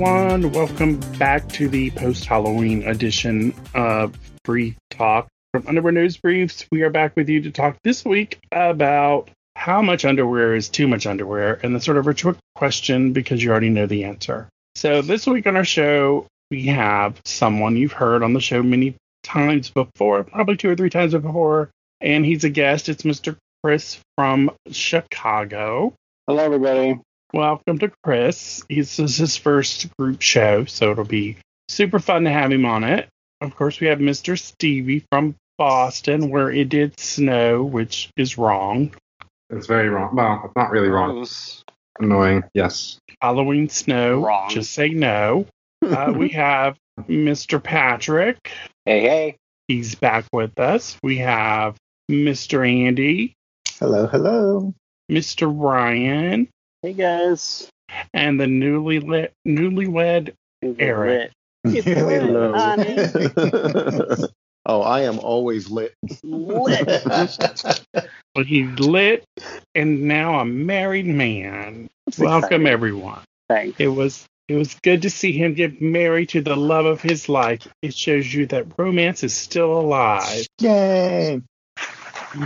Everyone. Welcome back to the post Halloween edition of Brief Talk from Underwear News Briefs. We are back with you to talk this week about how much underwear is too much underwear and the sort of rhetorical question because you already know the answer. So, this week on our show, we have someone you've heard on the show many times before, probably two or three times before, and he's a guest. It's Mr. Chris from Chicago. Hello, everybody. Welcome to Chris. This is his first group show, so it'll be super fun to have him on it. Of course, we have Mr. Stevie from Boston, where it did snow, which is wrong. It's very wrong. Well, it's not really wrong. Gross. Annoying. Yes. Halloween snow. Wrong. Just say no. Uh, we have Mr. Patrick. Hey, hey. He's back with us. We have Mr. Andy, Hello, hello. Mr. Ryan, Hey, guys. and the newly lit, newlywed Eric. It's lit, low. honey. oh, I am always lit. Lit. But he's lit and now a married man. That's Welcome exciting. everyone. Thanks. It was it was good to see him get married to the love of his life. It shows you that romance is still alive. Yay.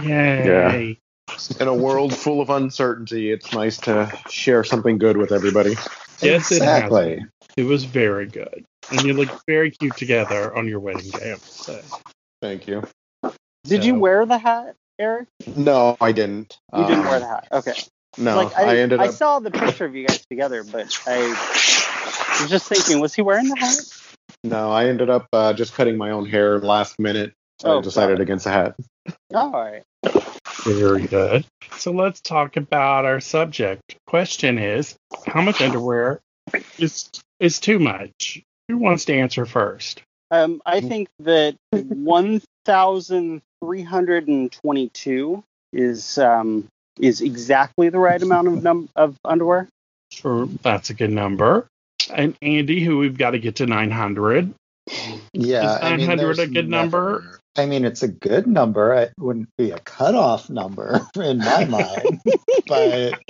Yay. In a world full of uncertainty, it's nice to share something good with everybody. Yes, exactly. It was very good. And you look very cute together on your wedding day, I would say. Thank you. Did you wear the hat, Eric? No, I didn't. You didn't Um, wear the hat. Okay. No, like I, I, ended I up. saw the picture of you guys together, but I was just thinking, was he wearing the hat? No, I ended up uh, just cutting my own hair last minute. So Oh, I decided got it. against the hat. All right. Very good. So let's talk about our subject. Question is, how much underwear is is too much? Who wants to answer first? Um, I think that 1,322 is um, is exactly the right amount of num- of underwear. Sure, that's a good number. And Andy, who we've got to get to 900. Yeah. Is I mean, 900 a there's good number? I mean, it's a good number. It wouldn't be a cutoff number in my mind. but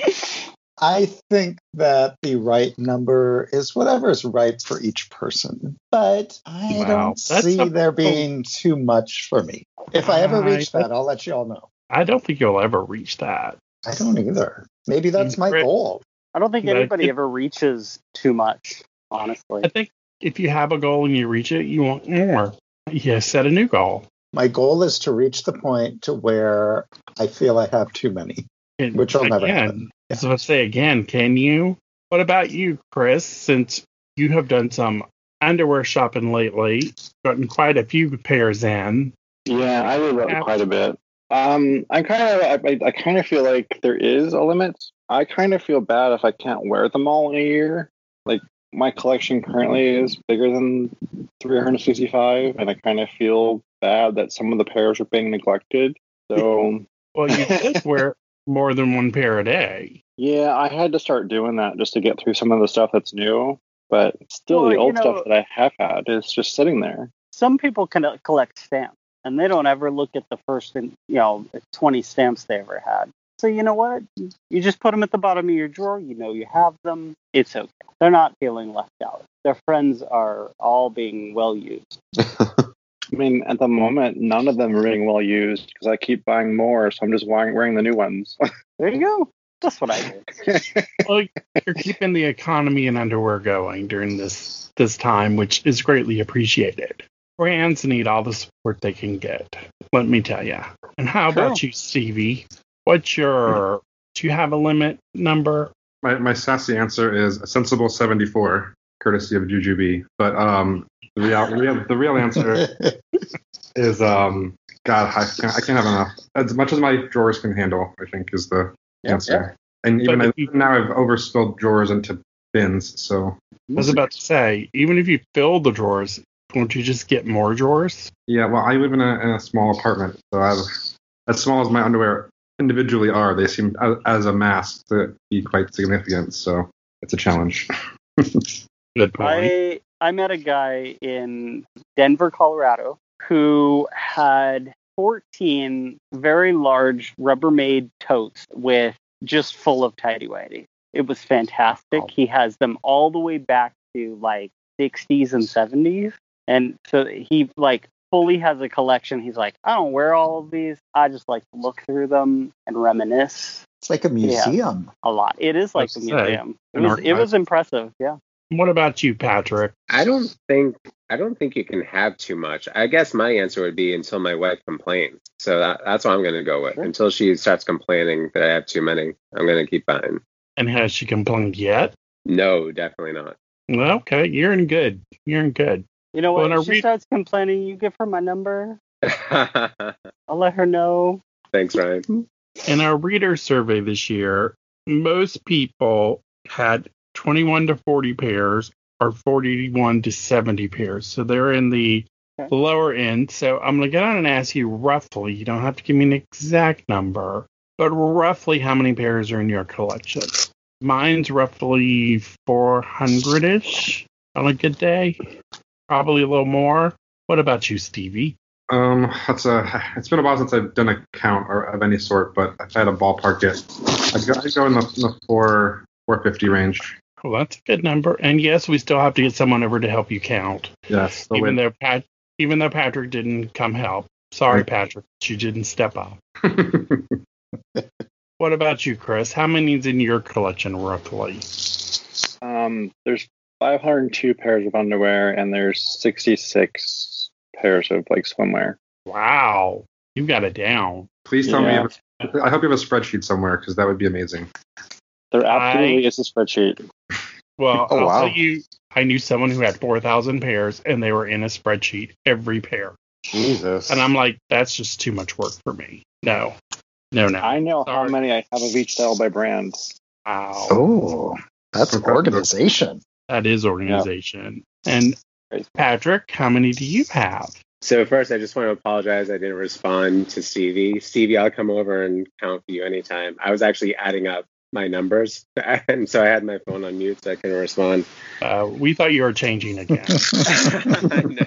I think that the right number is whatever is right for each person. But I Wow, don't that's see a- there being too much for me. If I ever I- reach that, I'll let you all know. I don't think you'll ever reach that. I don't either. Maybe that's my goal. I don't think anybody ever reaches too much, honestly. I think if you have a goal and you reach it, you want more. You set a new goal. My goal is to reach the point to where I feel I have too many. And Which will never again, happen. So I say again, can you? What about you, Chris? Since you have done some underwear shopping lately, gotten quite a few pairs in. Yeah, I read Yeah. quite a bit. Um, I kind of, I, I, I kind of feel like there is a limit. I kind of feel bad if I can't wear them all in a year. Like my collection currently is bigger than 365, and I kind of feel bad that some of the pairs are being neglected. So Well, you could wear more than one pair a day. yeah, I had to start doing that just to get through some of the stuff that's new. But still, Well, the you old know- stuff that I have had is just sitting there. Some people can uh, collect stamps, and they don't ever look at the first, you know, 20 stamps they ever had. So you know what? You just put them at the bottom of your drawer. You know you have them. It's okay. They're not feeling left out. Their friends are all being well used. I mean, at the moment, none of them are being well used because I keep buying more, so I'm just wearing, wearing the new ones. There you go. That's what I do. Well, you're keeping the economy in underwear going during this this time, which is greatly appreciated. Brands need all the support they can get. Let me tell you. And how about you, Stevie? What's your? Do you have a limit number? My, my sassy answer is a sensible 74, courtesy of Jujubee. But um, the real, the real, the real answer is um, God, I can't, I can't have enough. As much as my drawers can handle, I think is the answer. And even I, if you- now I've overspilled drawers into bins, so I was about to say, even if you fill the drawers, won't you just get more drawers? yeah. Well, I live in a, in a small apartment, so I have as small as my underwear individually are, they seem as, as a mass to be quite significant. So it's a challenge. Good point. I I met a guy in Denver, Colorado, who had 14 very large Rubbermaid totes with just full of tidy whities. It was fantastic. Wow. He has them all the way back to like 60s and 70s. And so he like fully has a collection. He's like, I don't wear all of these. I just like to look through them and reminisce It's like a museum. a lot. It is like Let's a say, museum. It was, it was impressive. Yeah. What about you, Patrick? I don't think I don't think you can have too much. I guess my answer would be until my wife complains. So that, that's what I'm going to go with. Sure. Until she starts complaining that I have too many, I'm going to keep buying. And has she complained yet? No, definitely not. Okay, you're in good. You're in good. You know Well, what? in our if she re- starts complaining, you give her my number. I'll let her know. Thanks, Ryan. In our reader survey this year, most people had 21 to 40 pairs or 41 to 70 pairs. So they're in the Okay. lower end. So I'm going to go down and ask you roughly, you don't have to give me an exact number, but roughly how many pairs are in your collection? Mine's roughly 400 ish on a good day, probably a little more. What about you, Stevie? Um, that's a. It's been a while since I've done a count or of any sort, but if I had a ballpark it, I'd go, I'd go in the, in the four 450 range. Well, that's a good number. And yes, we still have to get someone over to help you count. Yes. even way- though Pat, even though Patrick didn't come help. Sorry, Right. Patrick, that you didn't step up. What about you, Chris? How many's in your collection roughly? Um, there's 502 pairs of underwear and there's 66 pairs of like swimwear. Wow, you got it down. Please tell Yeah. me. If, I hope you have a spreadsheet somewhere because that would be amazing. There absolutely I- is a spreadsheet. Well, Oh, I'll wow. tell you, I knew someone who had four thousand pairs, and they were in a spreadsheet every pair. Jesus. And I'm like, that's just too much work for me. No, no, no. I know how many I have of each style by brand. Wow, Oh, that's organization. That is organization. And Patrick, how many do you have? So first, I just want to apologize. I didn't respond to Stevie. Stevie, I'll come over and count for you anytime. I was actually adding up my numbers, and so I had my phone on mute so I couldn't respond. Uh, we thought you were changing again. no.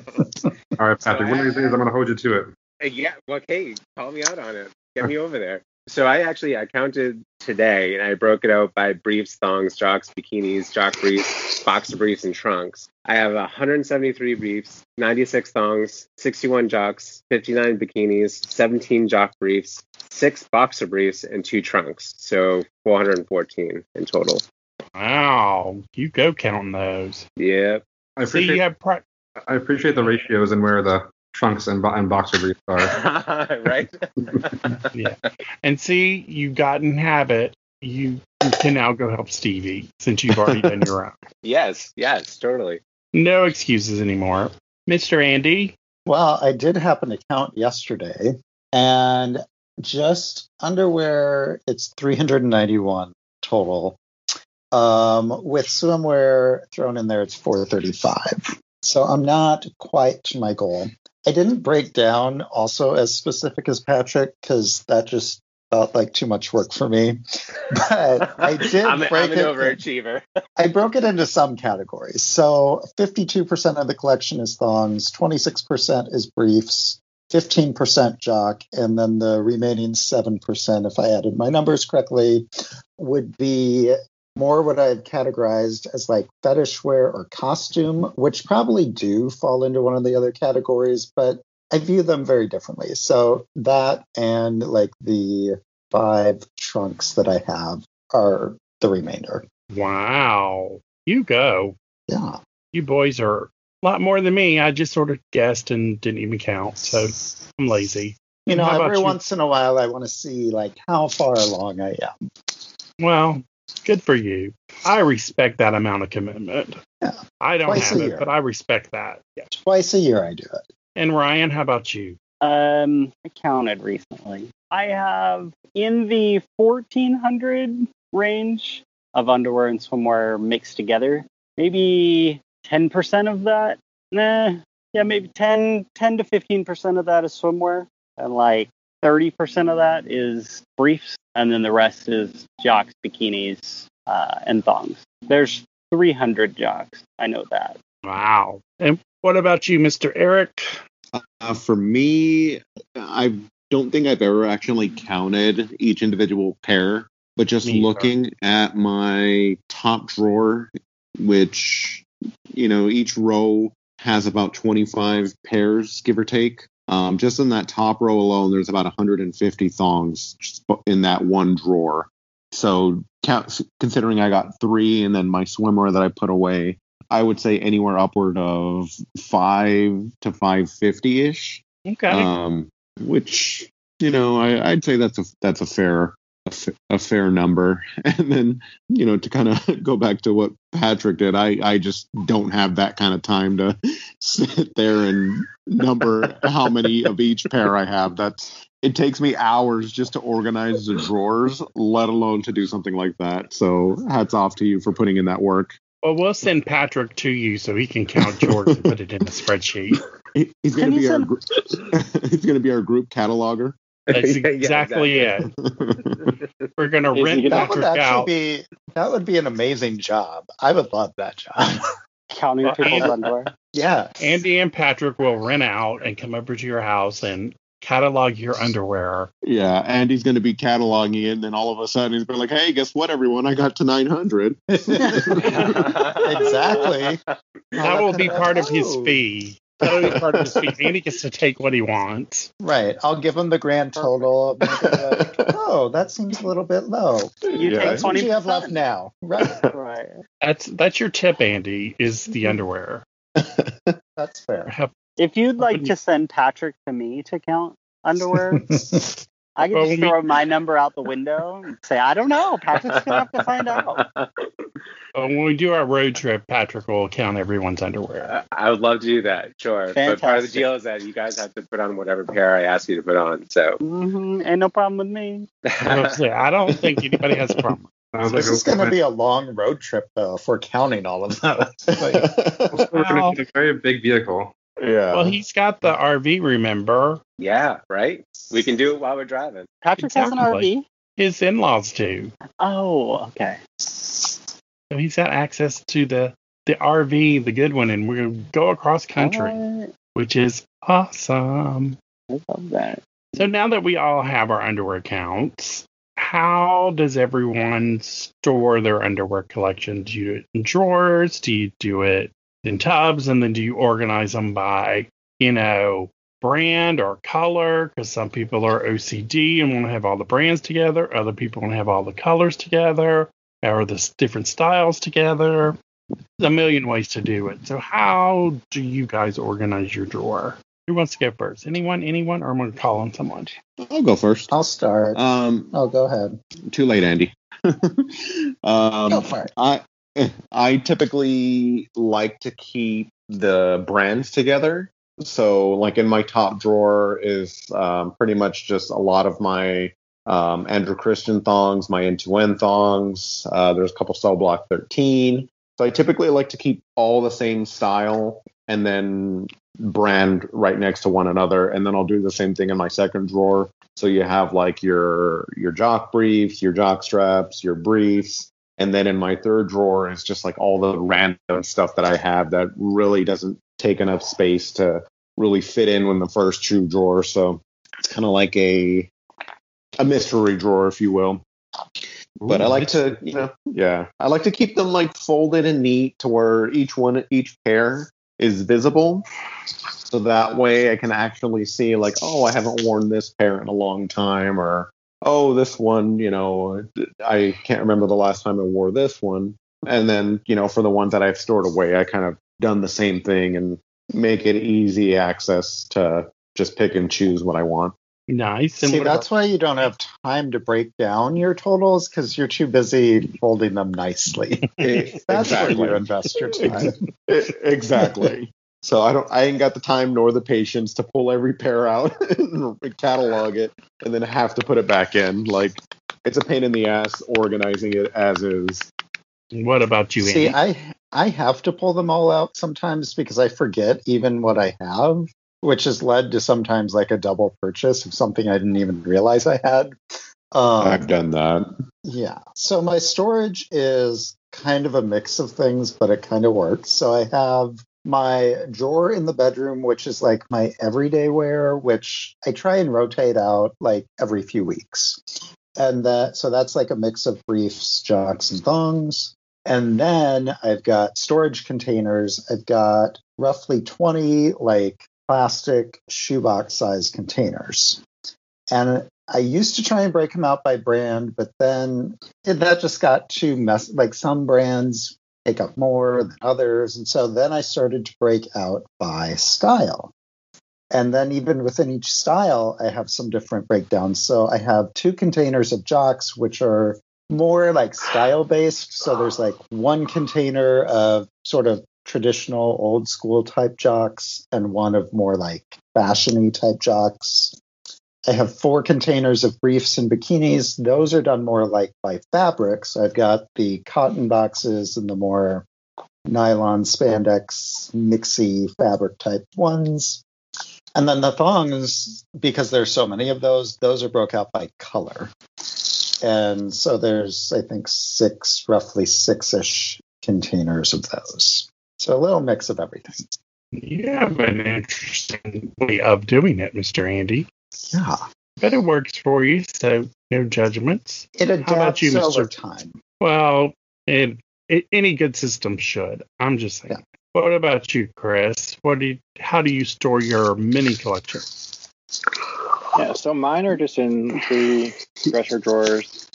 All right, Patrick. One of these days, I'm going to hold you to it. Uh, Yeah, well, hey, call me out on it. Get me over there. So I actually I counted today and I broke it out by briefs, thongs, jocks, bikinis, jock briefs, boxer briefs, and trunks. I have 173 briefs, 96 thongs, 61 jocks, 59 bikinis, 17 jock briefs, six boxer briefs, and two trunks. So 414 in total. Wow, you go counting those. Yep. I See, you have pri- I appreciate the ratios and where the trunks and, bo- and boxer briefs are. right? yeah. and see, you got in habit. You, you can now go help Stevie since you've already done your own. yes, yes, totally. No excuses anymore, Mister Andy. Well, I did happen to count yesterday, and just underwear, it's 391 total. Um, with swimwear thrown in there, it's 435. So I'm not quite to my goal. I didn't break down also as specific as Patrick because that just felt like too much work for me. But I did I'm, break I'm an it. overachiever. I broke it into some categories. So 52% of the collection is thongs, 26% is briefs, 15% jock, and then the remaining 7%, if I added my numbers correctly, would be more what I've categorized as like fetish wear or costume, which probably do fall into one of the other categories, but I view them very differently. So that and like the five trunks that I have are the remainder. Wow, you go. Yeah. You boys are a lot more than me. I just sort of guessed and didn't even count, so I'm lazy. You know, every you? once in a while, I want to see like how far along I am. Well, good for you. I respect that amount of commitment. Yeah. I don't Twice have a it, year. but I respect that. Yeah. Twice a year, I do it. And Ryan, how about you? Um, I counted recently. I have in the 1400 range of underwear and swimwear mixed together. Maybe 10% of that. Nah, yeah, maybe 10, 10 to 15% of that is swimwear, and like 30% of that is briefs, and then the rest is jocks, bikinis, uh, and thongs. There's 300 jocks. I know that. Wow. And what about you, Mr. Eric? Uh, for me, I don't think I've ever actually counted each individual pair. but just Me either. looking at my top drawer, which you know each row has about 25 pairs, give or take. Um, just in that top row alone, there's about 150 thongs in that one drawer. So, count, considering I got three and then my swimwear that I put away, I would say anywhere upward of five to 550 ish. Okay. Um, which you know, I, I'd say that's a that's a fair a, fair number. And then you know, to kind of go back to what Patrick did, I I just don't have that kind of time to sit there and number how many of each pair I have. That's it takes me hours just to organize the drawers, let alone to do something like that. So hats off to you for putting in that work. well, we'll send Patrick to you so he can count yours and put it in a spreadsheet. He's gonna you be our send- gr- he's gonna be our group cataloger. That's Yeah, yeah, exactly, it. We're gonna Is rent gonna- That would actually out. be that would be an amazing job. I would love that job. Counting Well, people's and- underwear. yeah. Andy and Patrick will rent out and come over to your house and catalog your underwear. Yeah, and he's going to be cataloging it, and then all of a sudden he's been like, "Hey, guess what, everyone? I got to 900." exactly. That will be part of his fee. That'll be part of his fee. Andy gets to take what he wants. Right. I'll give him the grand total. Like, oh, that seems a little bit low. You Yeah. take What do you have 20%. left now? Right. Right. That's that's your tip, Andy. Is the mm-hmm. underwear? That's fair. If you'd like to send Patrick to me to count underwear, I could Well, just we- throw my number out the window and say, I don't know. Patrick's gonna have to find out. uh, when we do our road trip, Patrick will count everyone's underwear. I would love to do that, sure. Fantastic. But part of the deal is that you guys have to put on whatever pair I ask you to put on. So hmm Ain't no problem with me. I was gonna say, I don't think anybody has a problem. Sounds like This is going to be a long road trip, though, if we're counting all of those. Like, we're gonna need a very big vehicle. yeah. Well, he's got the RV. Remember, yeah, right. We can do it while we're driving. Patrick has an RV. his in-laws do. Oh, okay. So he's got access to the the RV, the good one, and we're gonna go across country, Alright. which is awesome. I love that. So now that we all have our underwear counts, how does everyone store their underwear collection? Do you do it in drawers? Do you do it in tubs? And then do you organize them by, you know, brand or color? Because some people are OCD and want to have all the brands together. Other people want to have all the colors together or the different styles together. There's a million ways to do it. So how do you guys organize your drawer? Who wants to go first? Anyone? Anyone? Or I'm going to call on someone. I'll go first. I'll start. Um, oh, go ahead. too late, Andy. um, Go for it. I I typically like to keep the brands together. So, like in my top drawer is um, pretty much just a lot of my um, Andrew Christian thongs, my N2N thongs. Uh, there's a couple Cell Block 13. So I typically like to keep all the same style and then brand right next to one another. And then I'll do the same thing in my second drawer. So you have like your your jock briefs, your jock straps, your briefs, and then in my third drawer is just like all the random stuff that I have that really doesn't take enough space to really fit in in the first two drawers. So it's kind of like a a mystery drawer, if you will. But I like to, you know, yeah, I like to keep them like folded and neat to where each one, each pair is visible. So that way I can actually see, like, oh, I haven't worn this pair in a long time, or oh, this one, you know, I can't remember the last time I wore this one. And then, you know, for the ones that I've stored away, I kind of done the same thing and make it easy access to just pick and choose what I want. Nice. And See, what that's why you don't have time to break down your totals because you're too busy folding them nicely. That's where you invest your time. exactly. So I don't I ain't got the time nor the patience to pull every pair out and catalog it and then have to put it back in. Like it's a pain in the ass organizing it as is. what about you, See, Andy? I I have to pull them all out sometimes because I forget even what I have, which has led to sometimes like a double purchase of something I didn't even realize I had. Um, I've done that. Yeah. So my storage is kind of a mix of things, but it kind of works. So I have my drawer in the bedroom, which is like my everyday wear, which I try and rotate out like every few weeks. and that so that's like a mix of briefs, jocks, and thongs. And then I've got storage containers. I've got roughly 20 like plastic shoebox size containers. And I used to try and break them out by brand, but then it, that just got too messy. Like some brands take up more than others. And so then I started to break out by style. And then even within each style, I have some different breakdowns. So I have two containers of jocks, which are more like style based. So there's like one container of sort of traditional old school type jocks and one of more like fashiony type jocks. I have four containers of briefs and bikinis. Those are done more like by fabrics. I've got the cotton boxes and the more nylon spandex mixy fabric type ones. And then the thongs, because there's so many of those, those are broke out by color. And so there's, I think, six, roughly six ish containers of those. So a little mix of everything. You have an interesting way of doing it, Mr. Andy. Yeah. But it works for you, so no judgments. It adapts How about you, over time. Well, it, it, any good system should. I'm just saying. Yeah. What about you, Chris? What do you, how do you store your mini collection? Yeah, so mine are just in three dresser drawers.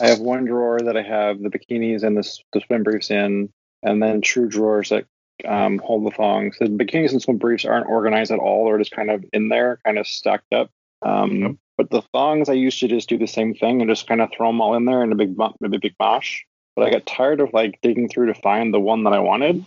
I have one drawer that I have the bikinis and the, the swim briefs in, and then two drawers that um, hold the thongs. The bikinis and swim briefs aren't organized at all; they're just kind of in there, kind of stacked up. Um. But the thongs, I used to just do the same thing and just kind of throw them all in there in a big, a big mosh. But I got tired of like digging through to find the one that I wanted,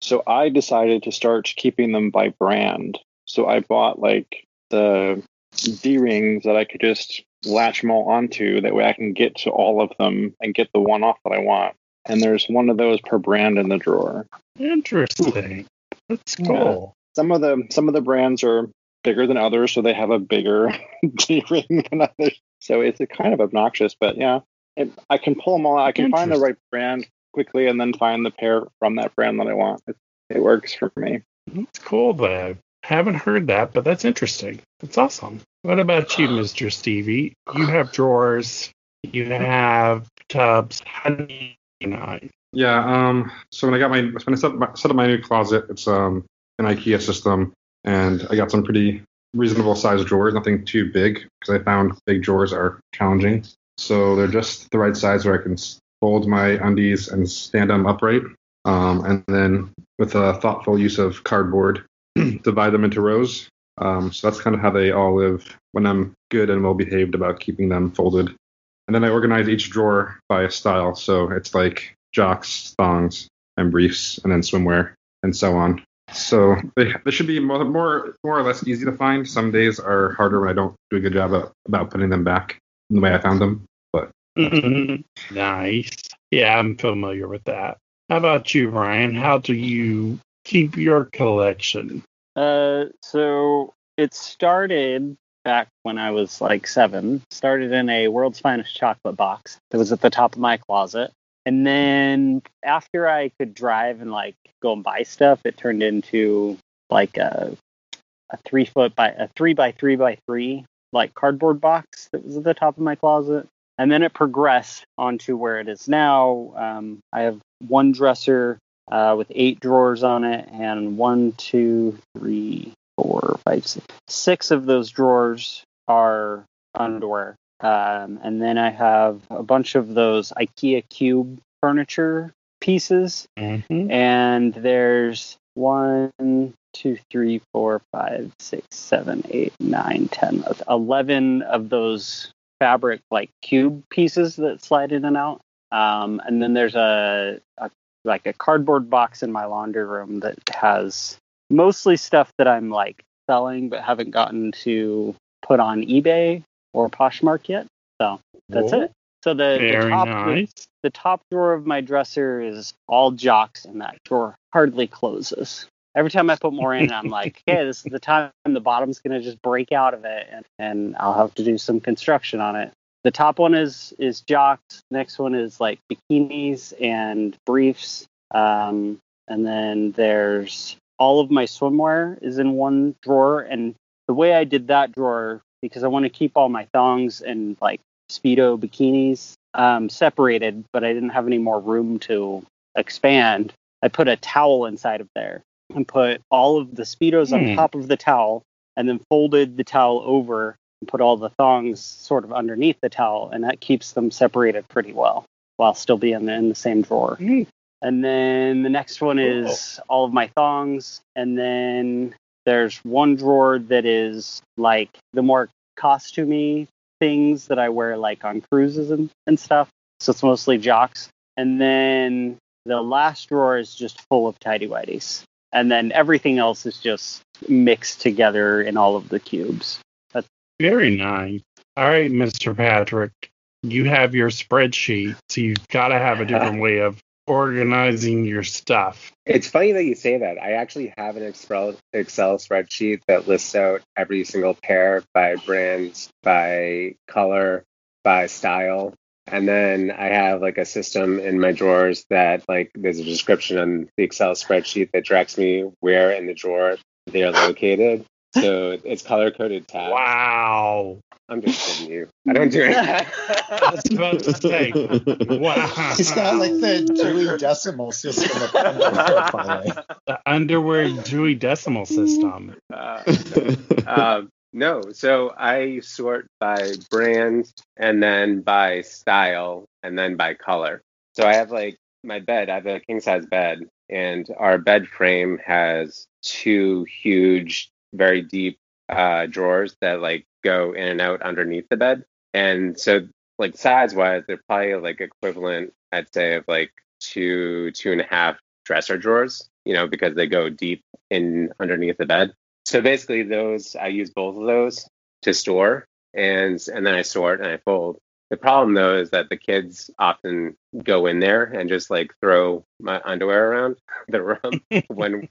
so I decided to start keeping them by brand. So I bought like the D rings that I could just latch them all onto. That way I can get to all of them and get the one off that I want. And there's one of those per brand in the drawer. Interesting. That's Yeah. cool. Some of the some of the brands are bigger than others, so they have a bigger D ring than others. So it's a kind of obnoxious, but yeah, it, I can pull them all out. I can find the right brand quickly and then find the pair from that brand that I want. It, it works for me. That's cool, though. Haven't heard that, but that's interesting. That's awesome. What about you, Mr. Stevie? You have drawers. You have tubs. How do you organize? Yeah. Um. So when I got my when I set up my, set up my new closet, it's um an IKEA system, and I got some pretty reasonable sized drawers. Nothing too big because I found big drawers are challenging. So they're just the right size where I can fold my undies and stand them upright. Um, and then with a thoughtful use of cardboard, divide them into rows. Um, so that's kind of how they all live when I'm good and well behaved about keeping them folded. And then I organize each drawer by a style. So it's like jocks, thongs, and briefs, and then swimwear, and so on. So they, they should be more, more more or less easy to find. Some days are harder when I don't do a good job about, about putting them back in the way I found them. But nice. Yeah, I'm familiar with that. How about you, Ryan? How do you keep your collection? Uh, so it started back when I was like seven. Started in a world's finest chocolate box that was at the top of my closet. And then after I could drive and like go and buy stuff, it turned into like a a three foot by a three by three by three like cardboard box that was at the top of my closet. And then it progressed onto where it is now. Um, I have one dresser uh, with eight drawers on it, and one, two, three, four, five, six. Six of those drawers are underwear. Um, and then I have a bunch of those IKEA cube furniture pieces, Mm-hmm. and there's one, two, three, four, five, six, seven, eight, nine, ten, eleven of those fabric like cube pieces that slide in and out. Um, and then there's a, a like a cardboard box in my laundry room that has mostly stuff that I'm like selling but haven't gotten to put on eBay or Poshmark yet. So that's Cool. it. So the, the top nice. the top drawer of my dresser is all jocks, and that drawer hardly closes. Every time I put more in, I'm like, okay, this is the time the bottom's gonna just break out of it, and, and I'll have to do some construction on it. The top one is is jocks. Next one is like bikinis and briefs. Um, and then there's all of my swimwear is in one drawer. And the way I did that drawer, because I want to keep all my thongs and like speedo bikinis um, separated, but I didn't have any more room to expand. I put a towel inside of there and put all of the speedos Hmm. on top of the towel, and then folded the towel over put all the thongs sort of underneath the towel, and that keeps them separated pretty well while still being in the same drawer. Mm, And then the next one is all of my thongs. And then there's one drawer that is like the more costumey things that I wear like on cruises and, and stuff. So it's mostly jocks. And then the last drawer is just full of tidy whities. And then everything else is just mixed together in all of the cubes. Very nice. All right, Mr. Patrick, you have your spreadsheet, so you've got to have a different way of organizing your stuff. It's funny that you say that. I actually have an Excel spreadsheet that lists out every single pair by brand, by color, by style. And then I have like a system in my drawers that like there's a description on the Excel spreadsheet that directs me where in the drawer they are located. So it's color coded tabs. Wow. I'm just kidding you. I don't do it. I was about to say, wow. He's got like the Dewey Decimal System of underwear, by the way. the underwear Dewey Decimal System. Uh, um, no, so I sort by brand and then by style and then by color. So I have like my bed, I have a king size bed, and our bed frame has two huge, very deep uh, drawers that like go in and out underneath the bed. And so, like size wise, they're probably like equivalent, I'd say, of like two, two and a half dresser drawers, you know, because they go deep in underneath the bed. So basically, those I use both of those to store, and and then I sort and I fold. The problem though is that the kids often go in there and just like throw my underwear around the room when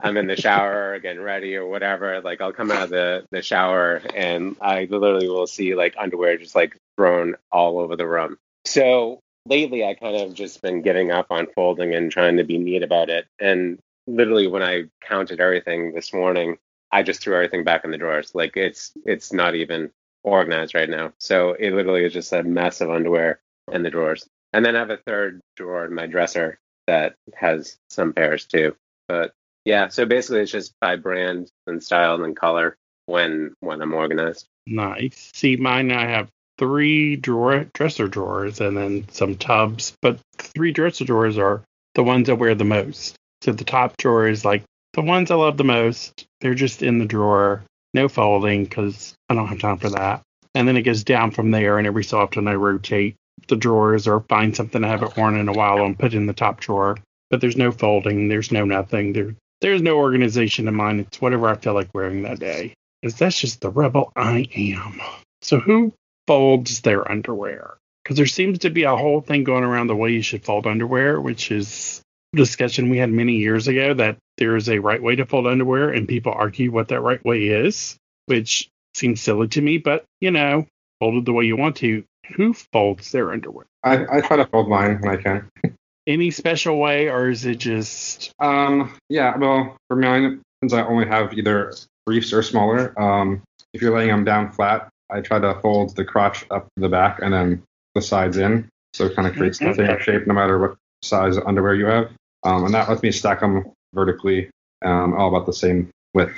I'm in the shower getting ready or whatever. Like I'll come out of the the shower and I literally will see like underwear just like thrown all over the room. So lately, I kind of just been giving up on folding and trying to be neat about it. And literally, when I counted everything this morning, I just threw everything back in the drawers. Like it's it's not even organized right now. So it literally is just a mess of underwear in the drawers. And then I have a third drawer in my dresser that has some pairs too. But yeah, so basically it's just by brand and style and color when when I'm organized. Nice. See, mine I have three drawer dresser drawers and then some tubs, but three dresser drawers are the ones I wear the most. So the top drawer is like the ones I love the most. They're just in the drawer, no folding because I don't have time for that. And then it goes down from there, and every so often I rotate the drawers or find something I haven't worn in a while and put in the top drawer. But there's no folding, there's no nothing. There, there's no organization in mine. It's whatever I feel like wearing that day. Because that's just the rebel I am. So who folds their underwear? Because there seems to be a whole thing going around the way you should fold underwear, which is a discussion we had many years ago that there is a right way to fold underwear, and people argue what that right way is, which seems silly to me. But you know, fold it the way you want to. Who folds their underwear? I, I try to fold mine when I can. Any special way, or is it just Um, yeah, well, for mine, since I only have either briefs or smaller, um, if you're laying them down flat, I try to fold the crotch up the back and then the sides in, so it kind of creates the same shape no matter what size underwear you have. Um, and that lets me stack them vertically, um, all about the same width.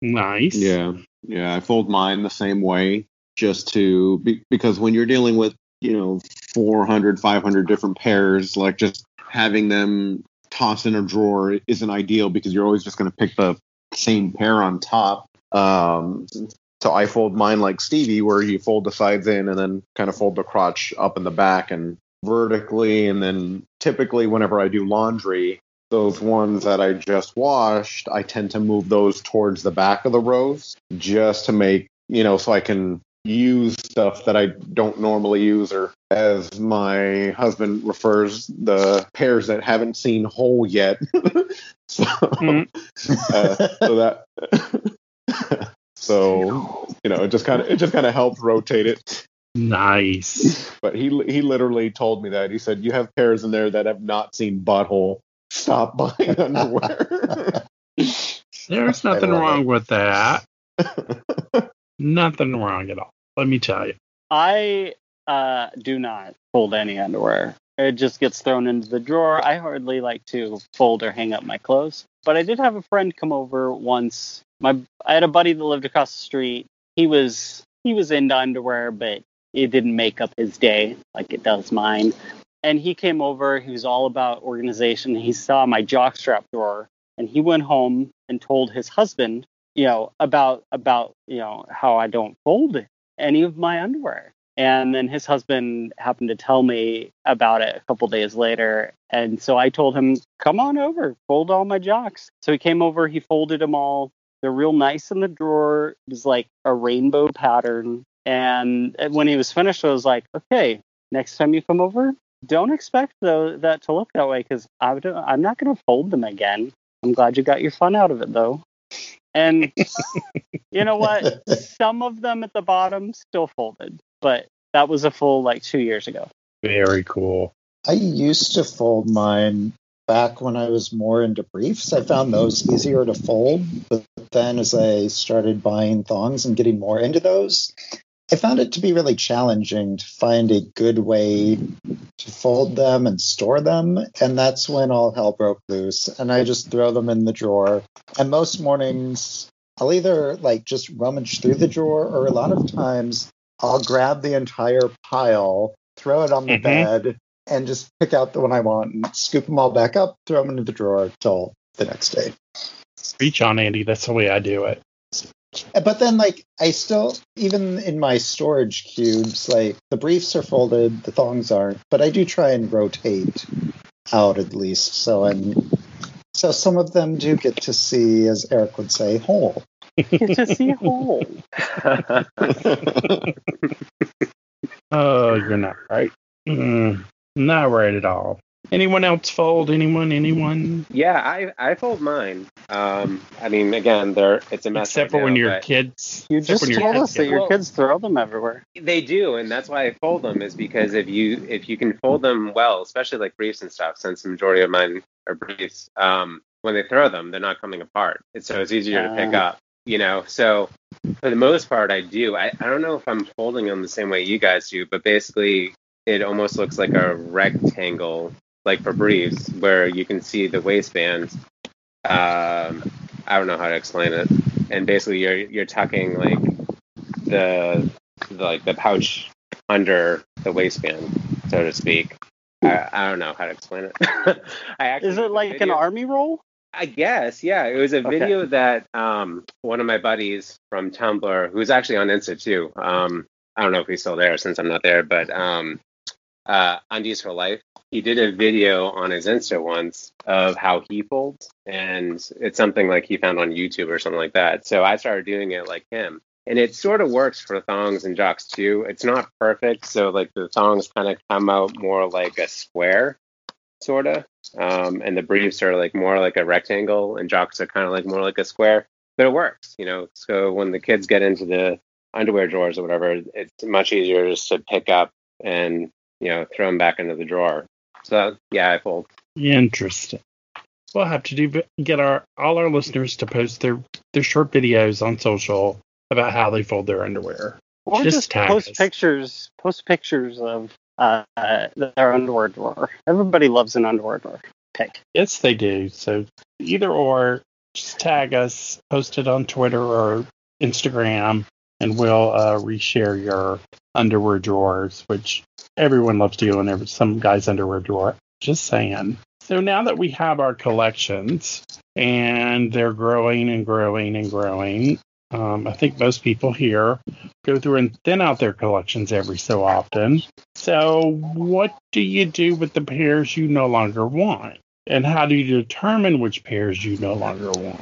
nice? Yeah, yeah. I fold mine the same way, just to be, because when you're dealing with you know 400, 500 different pairs, like just having them tossed in a drawer isn't ideal because you're always just going to pick the same pair on top. Um, so I fold mine like Stevie, where you fold the sides in and then kind of fold the crotch up in the back and vertically, and then typically whenever I do laundry, those ones that I just washed, I tend to move those towards the back of the rows just to make, you know, so I can use stuff that I don't normally use, or as my husband refers, the pairs that haven't seen hole yet. so, Mm. uh, so that. So you know, it just kind of it just kind of helps rotate it. Nice. But he he literally told me that he said you have pairs in there that have not seen butthole. Stop buying underwear. There's nothing wrong it. with that. Nothing wrong at all. Let me tell you. I uh, do not fold any underwear. It just gets thrown into the drawer. I hardly like to fold or hang up my clothes. But I did have a friend come over once. My I had a buddy that lived across the street. He was he was into underwear, but it didn't make up his day like it does mine. And he came over. He was all about organization. He saw my jockstrap drawer, and he went home and told his husband, you know, about about you know how I don't fold any of my underwear. And then his husband happened to tell me about it a couple days later. And so I told him, come on over, fold all my jocks. So he came over, he folded them all. They're real nice in the drawer. It was like a rainbow pattern. And when he was finished, I was like, okay, next time you come over, don't expect though that to look that way because I'm not going to fold them again. I'm glad you got your fun out of it though. And you know what? Some of them at the bottom still folded, but that was a full like two years ago. Very cool. I used to fold mine back when I was more into briefs. I found those easier to fold, but then as I started buying thongs and getting more into those, I found it to be really challenging to find a good way to fold them and store them. And that's when all hell broke loose. And I just throw them in the drawer. And most mornings, I'll either like just rummage through the drawer, or a lot of times I'll grab the entire pile, throw it on the Mhm. bed, and just pick out the one I want and scoop them all back up, throw them into the drawer till the next day. Speech on Andy. That's the way I do it. But then, like, I still, even in my storage cubes, like, the briefs are folded, the thongs aren't, but I do try and rotate out at least. So I'm, so some of them do get to see, as Eric would say, hole. Get to see hole. Oh, you're not right. Mm, not right at all. Anyone else fold? Anyone? Anyone? yeah, I I fold mine. Um, I mean, again, they're it's a mess. Except right for when now, your kids. You just when your told kids us that your Well- kids throw them everywhere. They do, and that's why I fold them. Is because if you if you can fold them well, especially like briefs and stuff, since the majority of mine are briefs, um, when they throw them, they're not coming apart. It's, so it's easier to pick Ah. up. You know, so for the most part, I do. I, I don't know if I'm folding them the same way you guys do, but basically, it almost looks like a rectangle, like for briefs, where you can see the waistband. Um, I don't know how to explain it. And basically, you're you're tucking like the, the like the pouch under the waistband, so to speak. I, I don't know how to explain it. I actually Is it like an army roll? I guess, yeah. It was a Okay. video that um, one of my buddies from Tumblr, who's actually on Insta too. Um, I don't know if he's still there since I'm not there, but um, uh, Undies for Life. He did a video on his Insta once of how he folds, and it's something like he found on YouTube or something like that. So I started doing it like him, and it sort of works for thongs and jocks too. It's not perfect, so like the thongs kind of come out more like a square, sort of um, and the briefs are like more like a rectangle, and jocks are kind of like more like a square. But it works, you know. So when the kids get into the underwear drawers or whatever, it's much easier just to pick up and you know throw them back into the drawer. So yeah, I fold. Interesting. We'll have to do get our all our listeners to post their their short videos on social about how they fold their underwear. Or Just just, post us. pictures. Post pictures of uh, their underwear drawer. Everybody loves an underwear drawer pic. Yes, they do. So either or, just tag us, post it on Twitter or Instagram, and we'll uh, reshare your underwear drawers, which everyone loves to go in. Some guy's underwear drawer. Just saying. So now that we have our collections and they're growing and growing and growing, um, I think most people here go through and thin out their collections every so often. So, what do you do with the pairs you no longer want? And how do you determine which pairs you no longer want?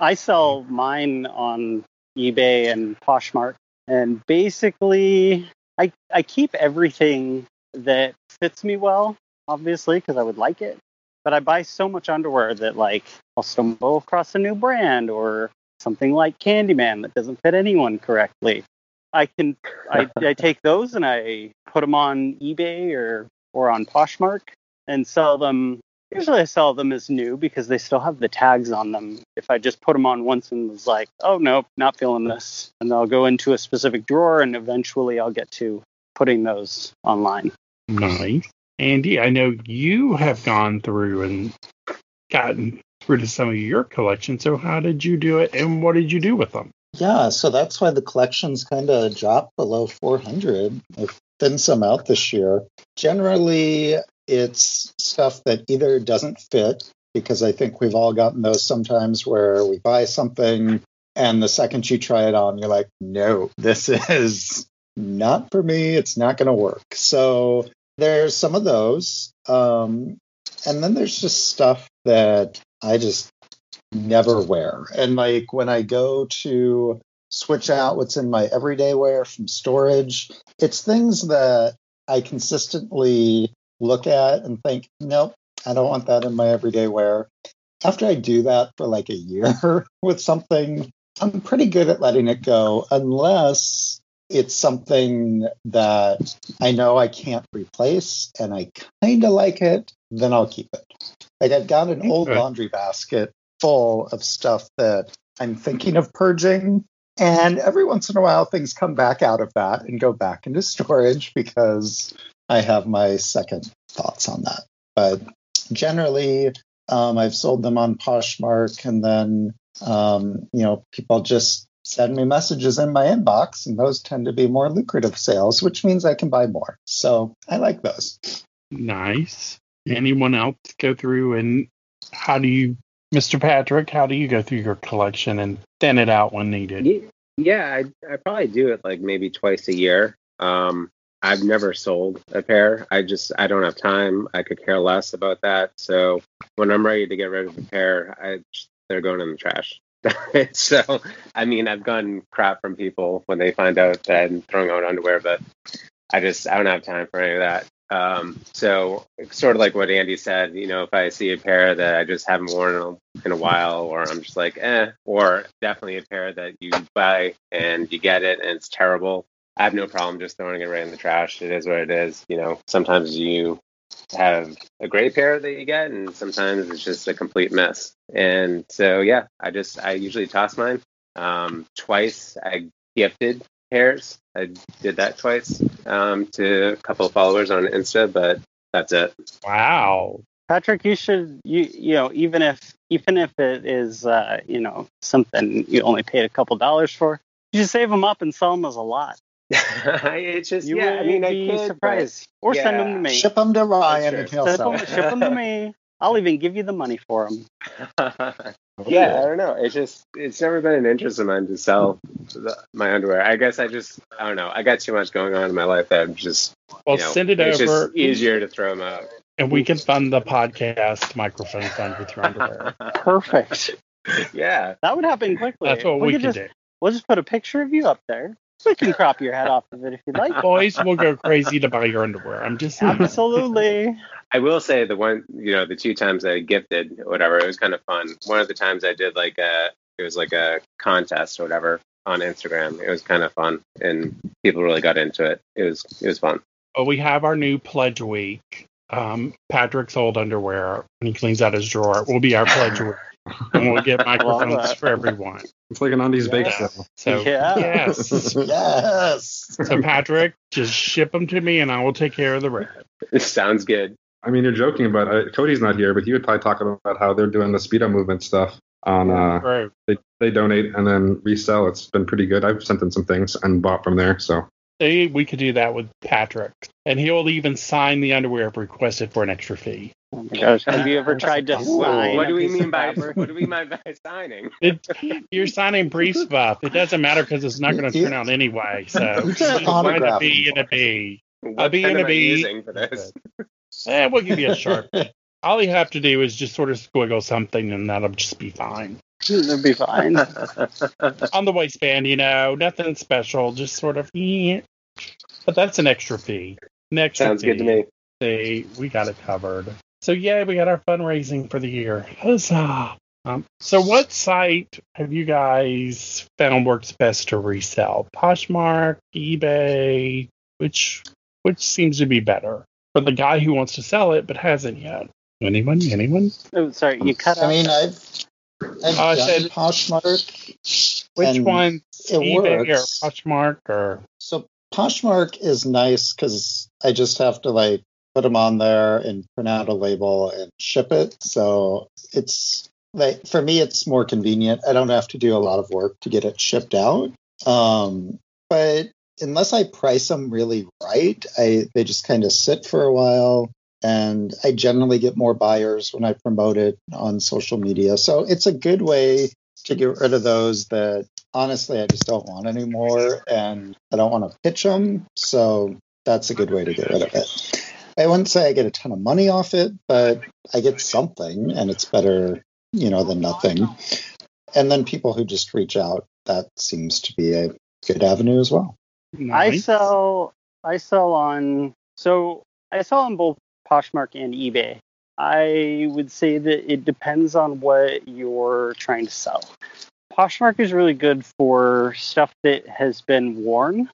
I sell mine on eBay and Poshmark, and basically, I I keep everything that fits me well, obviously, because I would like it. But I buy so much underwear that like I'll stumble across a new brand or something like Candyman that doesn't fit anyone correctly. I can I, I take those and I put them on eBay or or on Poshmark and sell them Usually I sell them as new because they still have the tags on them. If I just put them on once and was like, oh, nope, not feeling this, and they'll go into a specific drawer and eventually I'll get to putting those online. Nice. Andy, I know you have gone through and gotten rid of some of your collection. So how did you do it and what did you do with them? Yeah, so that's why the collections kind of dropped below 400. I've thinned some out this year. Generally, it's stuff that either doesn't fit, because I think we've all gotten those sometimes where we buy something and the second you try it on, you're like, no, this is not for me. It's not going to work. So there's some of those. Um, and then there's just stuff that I just never wear. And like when I go to switch out what's in my everyday wear from storage, it's things that I consistently look at and think, nope, I don't want that in my everyday wear. After I do that for like a year with something, I'm pretty good at letting it go unless it's something that I know I can't replace and I kind of like it, then I'll keep it. Like I've got an old laundry basket full of stuff that I'm thinking of purging. And every once in a while, things come back out of that and go back into storage because I have my second thoughts on that. But generally, um, I've sold them on Poshmark, and then um, you know people just send me messages in my inbox, and those tend to be more lucrative sales, which means I can buy more. So I like those. Nice. Anyone else go through and how do you, Mr. Patrick, how do you go through your collection and thin it out when needed? Yeah, I I probably do it like maybe twice a year. Um, I've never sold a pair. I just I don't have time. I could care less about that. So when I'm ready to get rid of a pair, I they're going in the trash. so I mean, I've gotten crap from people when they find out that I'm throwing out underwear, but I just I don't have time for any of that. Um, so sort of like what Andy said, you know, if I see a pair that I just haven't worn in a, in a while, or I'm just like, eh, or definitely a pair that you buy and you get it and it's terrible, I have no problem just throwing it right in the trash. It is what it is. You know, sometimes you have a great pair that you get, and sometimes it's just a complete mess. And so, yeah, I just I usually toss mine. Um, twice I gifted pairs. I did that twice um, to a couple of followers on Insta, but that's it. Wow. Patrick, you should you you know even if even if it is uh, you know something you only paid a couple dollars for, you should save them up and sell them as a lot. it's just You yeah. will I mean, be I could, surprised, or send them to yeah. me. Ship them to Ryan, true. and he'll Ship sell them, them. ship them to me. I'll even give you the money for them. yeah, I don't know. It's just it's never been an interest of mine to sell the, my underwear. I guess I just I don't know. I got too much going on in my life that I'm just Well, you know, send it over. it's over just easier to throw them out. and we can fund the podcast microphone fund with your underwear. Perfect. yeah. That would happen quickly. That's what we, could can just do. we'll just put a picture of you up there. We can crop your head off of it if you'd like. Boys will go crazy to buy your underwear. I'm just saying. Absolutely. I will say the one, you know, the two times I gifted whatever, it was kind of fun. One of the times I did like a, it was like a contest or whatever on Instagram. It was kind of fun, and people really got into it. It was, it was fun. Well, we have our new pledge week. Um, Patrick's old underwear when he cleans out his drawer will be our pledge week, and we'll get microphones for everyone. It's like an undies bake sale. So Yeah. yes. yes. So Patrick, just ship them to me, and I will take care of the rest. It sounds good. I mean, you're joking, but uh, Cody's not here, but he would probably talk about how they're doing the speedo movement stuff on. Uh, Right. they they donate and then resell. It's been pretty good. I've sent in some things and bought from there. So They, we could do that with Patrick, and he'll even sign the underwear if requested for an extra fee. Oh my gosh. Have you ever tried to Ooh. sign? What do we mean by what do we mean by signing? It, you're signing brief stuff. It doesn't matter because it's not going to turn out anyway. So Just just find a autograph B them. and a B. What be pen and a am I B. using for this? Eh, we'll give you a sharp. All you have to do is just sort of squiggle something, and that'll just be fine. It'll be fine. On the waistband, you know, nothing special, just sort of. eh. But that's an extra fee. An extra Sounds good to fee. me. See, we got it covered. So yeah, we got our fundraising for the year. Huzzah! Um, so what site have you guys found works best to resell? Poshmark, eBay, which which seems to be better for the guy who wants to sell it but hasn't yet? Anyone? Anyone? Oh, sorry, you cut out. I mean, I've, I've Uh, done said- Poshmark. Which one? It eBay works. or Poshmark or So Poshmark is nice because I just have to like put them on there and print out a label and ship it. So it's like for me, it's more convenient. I don't have to do a lot of work to get it shipped out. Um, but unless I price them really right, I they just kind of sit for a while. And I generally get more buyers when I promote it on social media. So it's a good way to get rid of those that honestly I just don't want anymore and I don't want to pitch them. So that's a good way to get rid of it. I wouldn't say I get a ton of money off it, but I get something and it's better, you know, than nothing. And then people who just reach out, that seems to be a good avenue as well. I sell I sell on so I sell on both Poshmark and eBay. I would say that it depends on what you're trying to sell. Poshmark is really good for stuff that has been worn,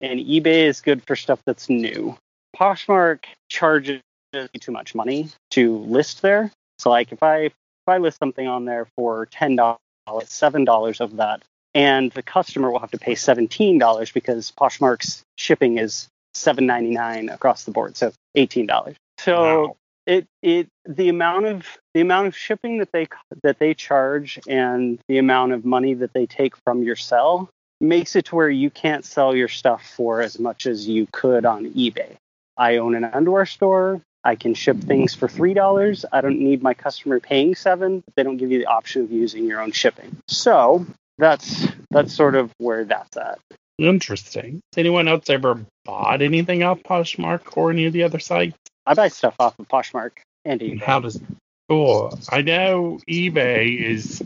and eBay is good for stuff that's new. Poshmark charges too much money to list there. So like if I if I list something on there for ten dollars, seven dollars of that and the customer will have to pay $17 because Poshmark's shipping is $7.99 across the board, so $18. So Wow. It it the amount of the amount of shipping that they that they charge and the amount of money that they take from your sell makes it to where you can't sell your stuff for as much as you could on eBay. I own an underwear store. I can ship things for three dollars. I don't need my customer paying seven. But they don't give you the option of using your own shipping. So that's that's sort of where that's at. Interesting. Has anyone else ever bought anything off Poshmark or any of the other sites? I buy stuff off of Poshmark and eBay. how does cool? I know eBay is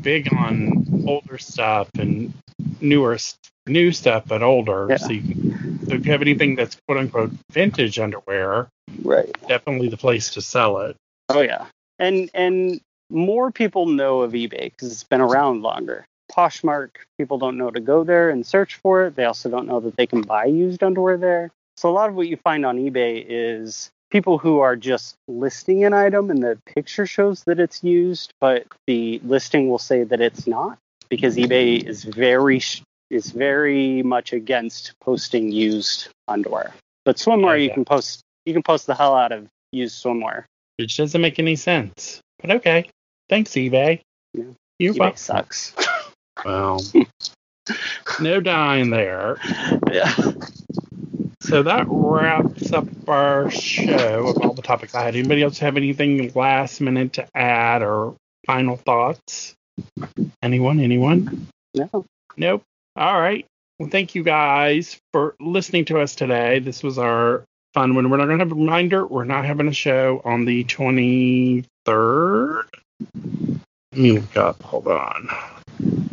big on older stuff and newer new stuff, but older. Yeah. So, you, so if you have anything that's quote unquote vintage underwear, Right. definitely the place to sell it. Oh yeah, and and more people know of eBay because it's been around longer. Poshmark, people don't know to go there and search for it. They also don't know that they can buy used underwear there. So a lot of what you find on eBay is people who are just listing an item and the picture shows that it's used, but the listing will say that it's not because eBay is very is very much against posting used underwear. But swimwear you can post you can post the hell out of used swimwear. which doesn't make any sense. But okay. Thanks, eBay. Yeah. You're eBay welcome. sucks. Well, no dying there. yeah. So that wraps up our show of all the topics I had. Anybody else have anything last minute to add or final thoughts? Anyone? Anyone? No. Nope. All right. Well, thank you guys for listening to us today. This was our fun one. We're not going to have a reminder. We're not having a show on the 23rd. Let me look up. Hold on.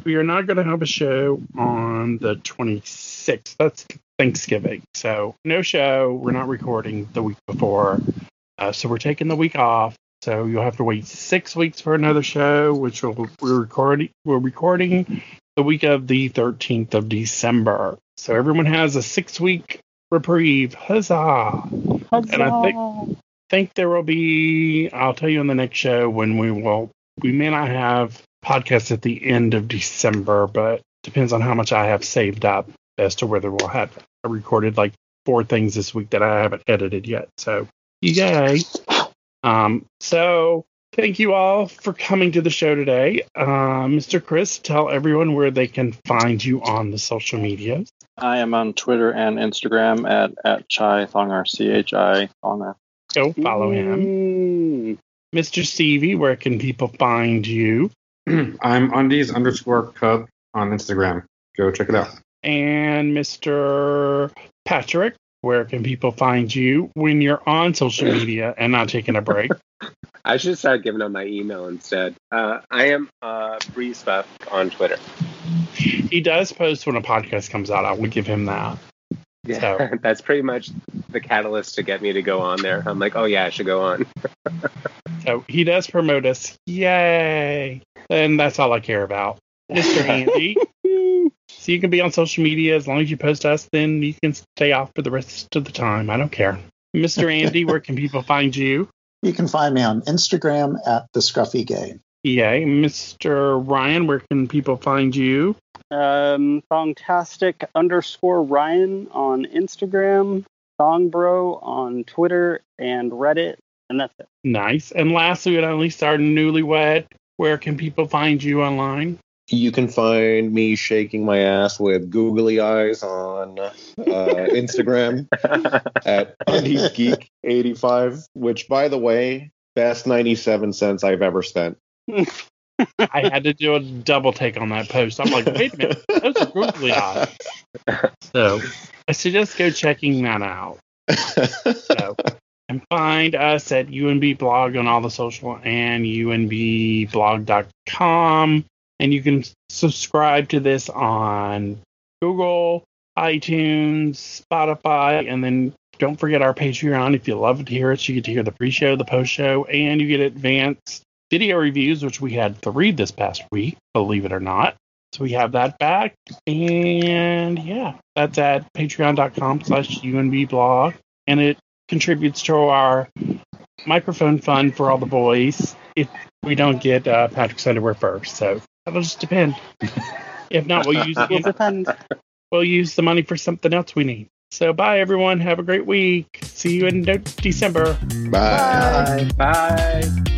We are not going to have a show on the 26th. That's Thanksgiving. So, no show. We're not recording the week before. Uh, so, we're taking the week off. So, you'll have to wait six weeks for another show, which will, we're recording. We're recording the week of the 13th of December. So, everyone has a six week reprieve. Huzzah! And I think think there will be I'll tell you on the next show when we will we may not have podcasts at the end of December, but depends on how much I have saved up as to whether we'll have I recorded like four things this week that I haven't edited yet. So yay. Um so thank you all for coming to the show today. Uh, Mr. Chris, tell everyone where they can find you on the social medias. I am on Twitter and Instagram at at Chai Thongar C H I Thongar. Go follow him. Mm. Mr. Stevie, where can people find you? I'm undies underscore cup on Instagram. Go check it out. And Mr. Patrick, where can people find you when you're on social media and not taking a break? I should start giving out my email instead. Uh, I am uh, Breeze Buff on Twitter. he does post when a podcast comes out. I will give him that. Yeah, that's pretty much the catalyst to get me to go on there. I'm like, oh yeah, I should go on. So he does promote us. Yay. And that's all I care about. Mr. Andy. so you can be on social media as long as you post us, then you can stay off for the rest of the time. I don't care. Mr. Andy, where can people find you? You can find me on Instagram at the Scruffy Gay. Yay. Mr. Ryan, where can people find you? Um, Thongtastic underscore Ryan on Instagram, Thongbro on Twitter and Reddit, and that's it. Nice. And lastly, but not least, our newlywed. Where can people find you online? You can find me shaking my ass with googly eyes on uh, Instagram at UndiesGeek85, which, by the way, best 97 cents I've ever spent. I had to do a double take on that post. I'm like, wait a minute, those are googly eyes. So I suggest go checking that out. So, and find us at UNB blog on all the social and UNBblog.com. And you can subscribe to this on Google, iTunes, Spotify, and then don't forget our Patreon. If you love to hear us, you get to hear the pre-show, the post-show, and you get advanced video reviews, which we had three this past week, believe it or not. So we have that back. And yeah, that's at patreon.com slash UNB blog. And it contributes to our microphone fund for all the boys if we don't get uh, Patrick's underwear first. So that'll just depend. if not, we'll use It depends. we'll use the money for something else we need. So bye everyone. Have a great week. See you in De- December. Bye. Bye.